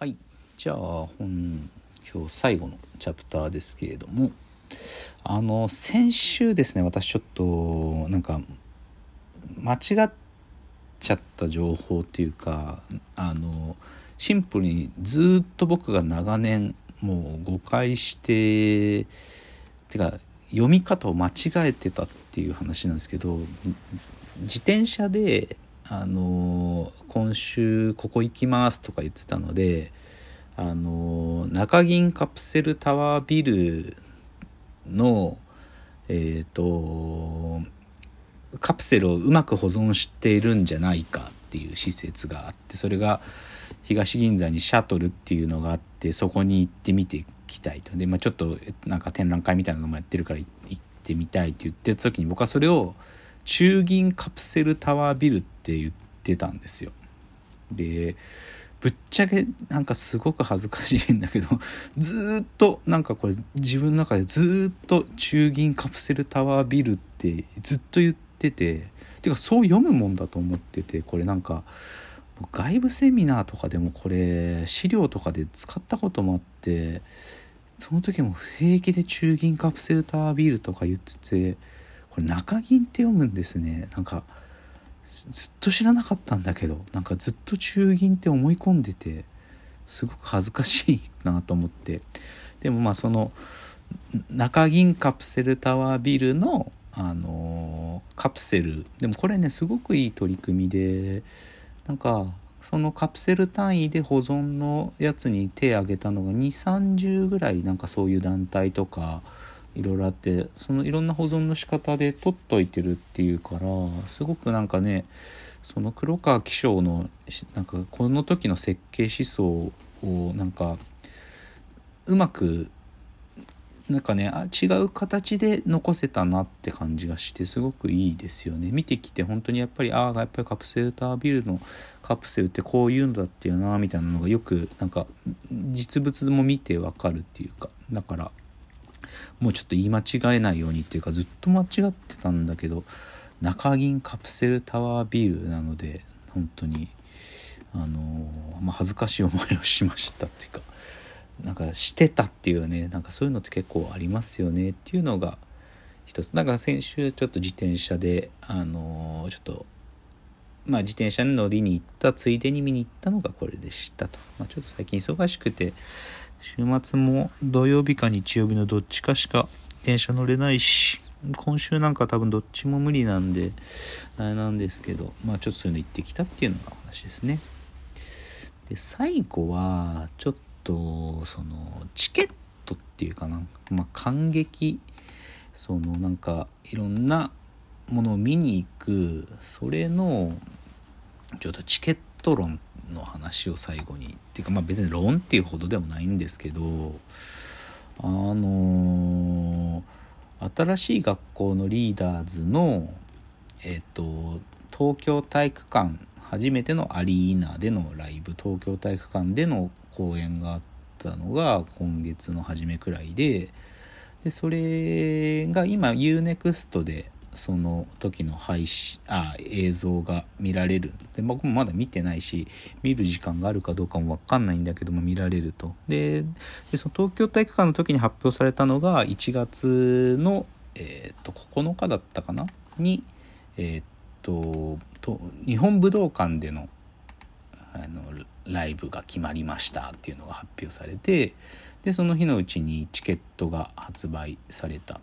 はい。じゃあ本今日最後のチャプターですけれどもあの先週ですね私ちょっとなんか間違っちゃった情報っていうかあのシンプルにずっと僕が長年もう誤解しててか読み方を間違えてたっていう話なんですけど自転車であの今週ここ行きますとか言ってたのであの中銀カプセルタワービルのえっ、とカプセルをうまく保存しているんじゃないかっていう施設があってそれが東銀座にシャトルっていうのがあってそこに行ってみてきたいと。で、まあ、ちょっとなんか展覧会みたいなのもやってるから行ってみたいって言ってた時に僕はそれを中銀カプセルタワービルって言ってたんですよ。でぶっちゃけなんかすごく恥ずかしいんだけど ずっとなんかこれ自分の中でずっと中銀カプセルタワービルってずっと言ってててかそう読むもんだと思っててこれなんか外部セミナーとかでもこれ資料とかで使ったこともあってその時も平気で中銀カプセルタワービルとか言っててこれ中銀って読むんですね。なんかずっと知らなかったんだけどなんかずっと中銀って思い込んでてすごく恥ずかしいなと思って。でもまあその中銀カプセルタワービルのあのカプセル。でもこれねすごくいい取り組みでなんかそのカプセル単位で保存のやつに手を挙げたのが2 3 0ぐらいなんかそういう団体とかいろいろあってそのいろんな保存の仕方で取っといてるっていうからすごくなんかねその黒川紀章のなんかこの時の設計思想をなんかうまくなんかね違う形で残せたなって感じがしてすごくいいですよね。見てきて本当にやっぱりああやっぱりカプセルタービルのカプセルってこういうのだっていうなみたいなのがよくなんか実物も見てわかるっていうかだからもうちょっと言い間違えないようにっていうかずっと間違ってたんだけど中銀カプセルタワービルなので本当にあのまあ、恥ずかしい思いをしましたっていうかなんかしてたっていうねなんかそういうのって結構ありますよねっていうのが一つ。なんか先週ちょっと自転車であのちょっとまあ自転車に乗りに行ったついでに見に行ったのがこれでしたと、まあ、ちょっと最近忙しくて週末も土曜日か日曜日のどっちかしか電車乗れないし今週なんか多分どっちも無理なんであれなんですけどまあちょっとそういうの行ってきたっていうのが話ですね。で最後はちょっとそのチケットっていうかな、まあ、感激そのなんかいろんなものを見に行くそれのちょっとチケット論の話を最後にっていうかまあ別に論っていうほどでもないんですけどあのー、新しい学校のリーダーズのえっ、と東京体育館初めてのアリーナでのライブ東京体育館での公演があったのが今月の初めくらいででそれが今 UNEXT でその時の配信あ映像が見られる。で僕もまだ見てないし見る時間があるかどうかも分かんないんだけども見られると。でその東京体育館の時に発表されたのが1月の、えー、と9日だったかな？にえっ、とと日本武道館でのあのライブが決まりましたっていうのが発表されてでその日のうちにチケットが発売された。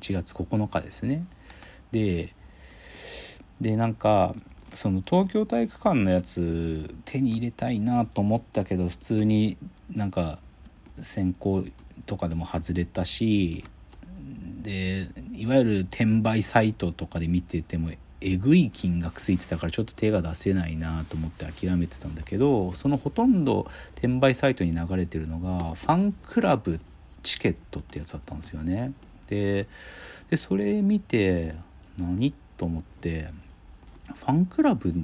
1月9日ですね。ででなんかその東京体育館のやつ手に入れたいなと思ったけど普通になんか先行とかでも外れたしでいわゆる転売サイトとかで見ててもえぐい金額ついてたからちょっと手が出せないなと思って諦めてたんだけどそのほとんど転売サイトに流れてるのがファンクラブチケットってやつだったんですよね。でそれ見て何？と思ってファンクラブ、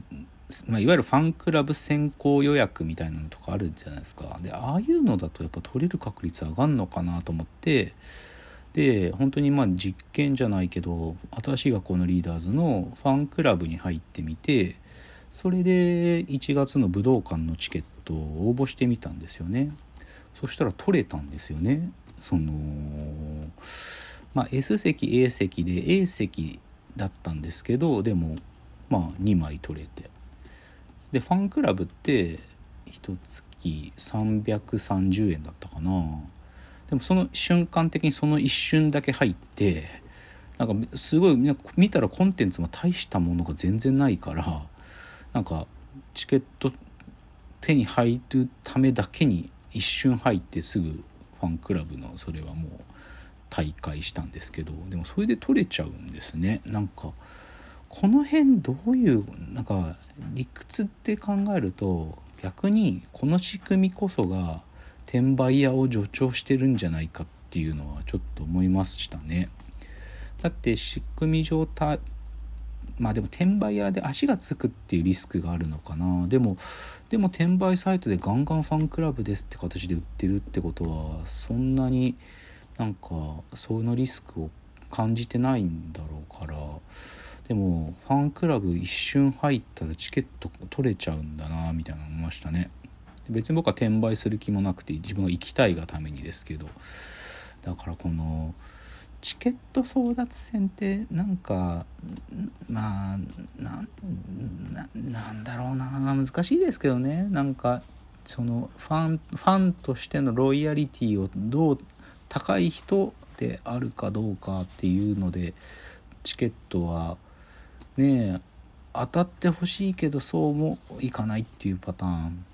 まあ、いわゆるファンクラブ先行予約みたいなのとかあるじゃないですか。でああいうのだとやっぱ取れる確率上がんのかなと思ってで本当にまあ実験じゃないけど新しい学校のリーダーズのファンクラブに入ってみてそれで1月の武道館のチケットを応募してみたんですよね。そしたら取れたんですよね。そのまあ S 席 A 席で A 席だったんですけどでもまあ2枚取れて。でファンクラブって1月330円だったかな。でもその瞬間的にその一瞬だけ入ってなんかすごい見たらコンテンツも大したものが全然ないからなんかチケット手に入るためだけに一瞬入ってすぐファンクラブのそれはもう大会したんですけどでもそれで取れちゃうんですねなんかこの辺どういうなんか理屈って考えると逆にこの仕組みこそが転売屋を助長してるんじゃないかっていうのはちょっと思いましたね。だって仕組み上たまあでも転売屋で足がつくっていうリスクがあるのかなでもでも転売サイトでガンガンファンクラブですって形で売ってるってことはそんなになんかそのリスクを感じてないんだろうから。でもファンクラブ一瞬入ったらチケット取れちゃうんだなみたいな思いましたね。別に僕は転売する気もなくて自分が行きたいがためにですけど。だからこのチケット争奪戦ってなんかまあなんだろうな難しいですけどね。なんかそのファンファンとしてのロイヤリティをどう高い人であるかどうかっていうのでチケットはね当たってほしいけどそうもいかないっていうパターン。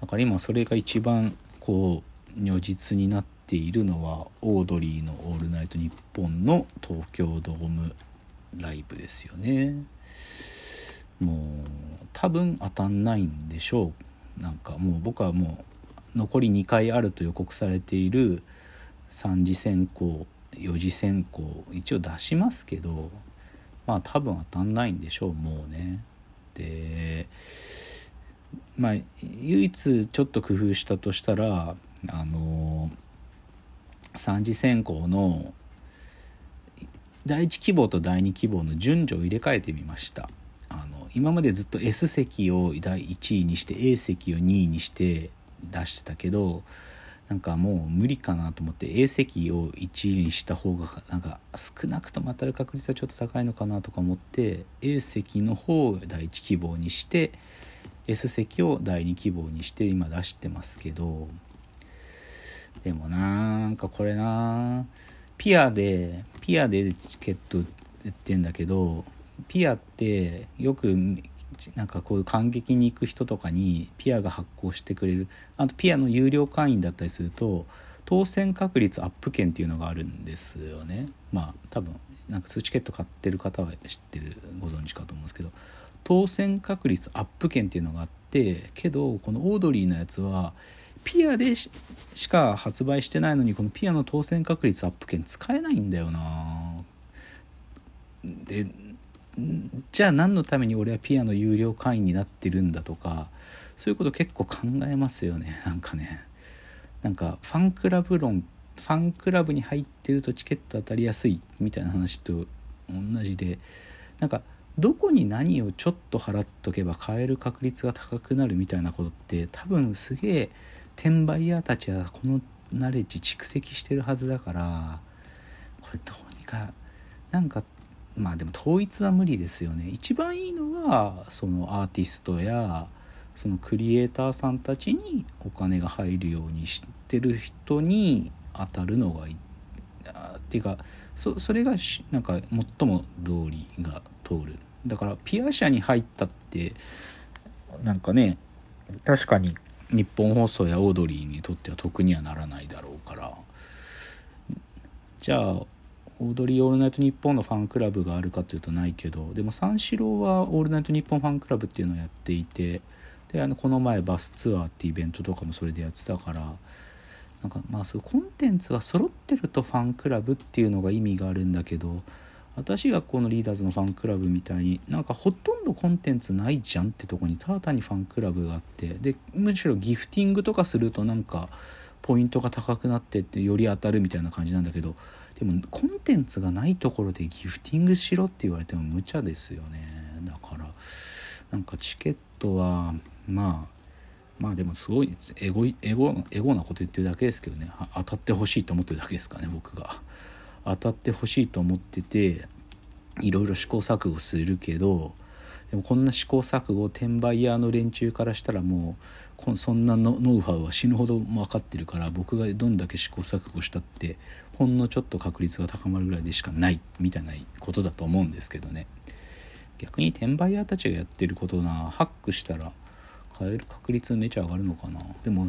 だから今それが一番こう如実になっているのはオードリーの「オールナイトニッポン」の東京ドームライブですよね。もう多分当たんないんでしょう。なんかもう僕はもう残り2回あると予告されている3次選考4次選考一応出しますけどまあ多分当たんないんでしょうもうね。でまあ唯一ちょっと工夫したとしたらあの3次選考の第1希望と第2希望の順序を入れ替えてみましたあの今までずっと S 席を第1位にして A 席を2位にして出してたけどなんかもう無理かなと思って A 席を1位にした方がなんか少なくとも当たる確率はちょっと高いのかなとか思って A 席の方を第1希望にして S 席を第2希望にして今出してますけどでもなんかこれなピアでピアでチケット売ってんだけどピアってよくなんかこういう感激に行く人とかにピアが発行してくれる。あとピアの有料会員だったりすると当選確率アップ券っていうのがあるんですよね。まあ多分なんかそういうチケット買ってる方は知ってるご存知かと思うんですけど。当選確率アップ券っていうのがあってけどこのオードリーのやつはピアでしか発売してないのにこのピアの当選確率アップ券使えないんだよな。でじゃあ何のために俺はピアの有料会員になってるんだとかそういうこと結構考えますよね。なんかね。なんかファンクラブ論ファンクラブに入ってるとチケット当たりやすいみたいな話と同じでなんかどこに何をちょっと払っとけば買える確率が高くなるみたいなことって多分すげえ転売屋たちはこのナレッジ蓄積してるはずだからこれどうにかなんかまあでも統一は無理ですよね。一番いいのはそのアーティストやそのクリエイターさんたちにお金が入るようにしてる人に当たるのがいい。っていうかそそれがなんか最も道理が通る。だからぴあ社に入ったってなんかね確かにニッポン放送やオードリーにとっては得にはならないだろうから。じゃあオードリー・オールナイトニッポンのファンクラブがあるかというとないけどでも三四郎はオールナイトニッポンファンクラブっていうのをやっていてであのこの前バスツアーってイベントとかもそれでやってたからなんかまあそういうコンテンツが揃ってるとファンクラブっていうのが意味があるんだけど私がこのリーダーズのファンクラブみたいになんかほとんどコンテンツないじゃんってとこにただ単にファンクラブがあってでむしろギフティングとかするとなんかポイントが高くなってってより当たるみたいな感じなんだけどでもコンテンツがないところでギフティングしろって言われても無茶ですよね。だからなんかチケットはまあまあでもすごいエゴエゴエゴなこと言ってるだけですけどね。当たってほしいと思ってるだけですかね僕が。当たってほしいと思ってていろいろ試行錯誤するけどでもこんな試行錯誤転売ヤーの連中からしたらもうそんなのノウハウは死ぬほど分かってるから僕がどんだけ試行錯誤したってほんのちょっと確率が高まるぐらいでしかないみたいなことだと思うんですけどね。逆に転売ヤーたちがやってることなハックしたら買える確率めちゃ上がるのかな。でも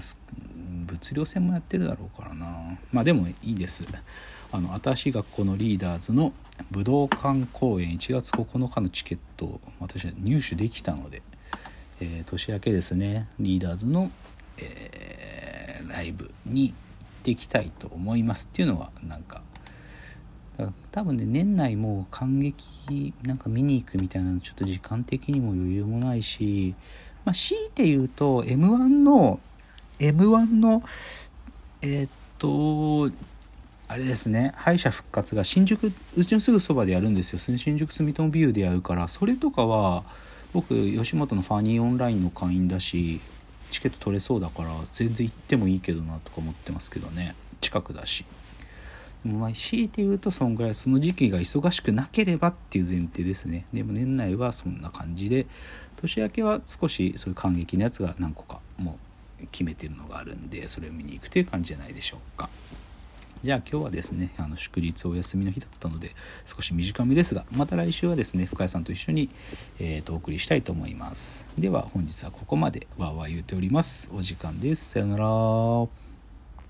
物量戦もやってるだろうからな。まあでもいいです。あの新しい学校のリーダーズの武道館公演1月9日のチケットを私は入手できたので、えー、年明けですねリーダーズの、えー、ライブに行ってきたいと思いますっていうのはなんか多分ね年内もう感激なんか見に行くみたいなのちょっと時間的にも余裕もないし、まあ、強いて言うと m 1の m 1のえー、っとあれですね敗者復活が新宿うちのすぐそばでやるんですよ。新宿住友ビューでやるからそれとかは僕吉本のファニーオンラインの会員だしチケット取れそうだから全然行ってもいいけどなとか思ってますけどね。近くだし。でもまあ強いて言うとそんぐらいその時期が忙しくなければっていう前提ですね。でも年内はそんな感じで年明けは少しそういう感激のやつが何個かもう決めてるのがあるんでそれを見に行くという感じじゃないでしょうか。じゃあ今日はですね、あの祝日お休みの日だったので、少し短めですが、また来週はですね、深谷さんと一緒に、えーと、お送りしたいと思います。では本日はここまでわーわー言うております。お時間です。さよなら。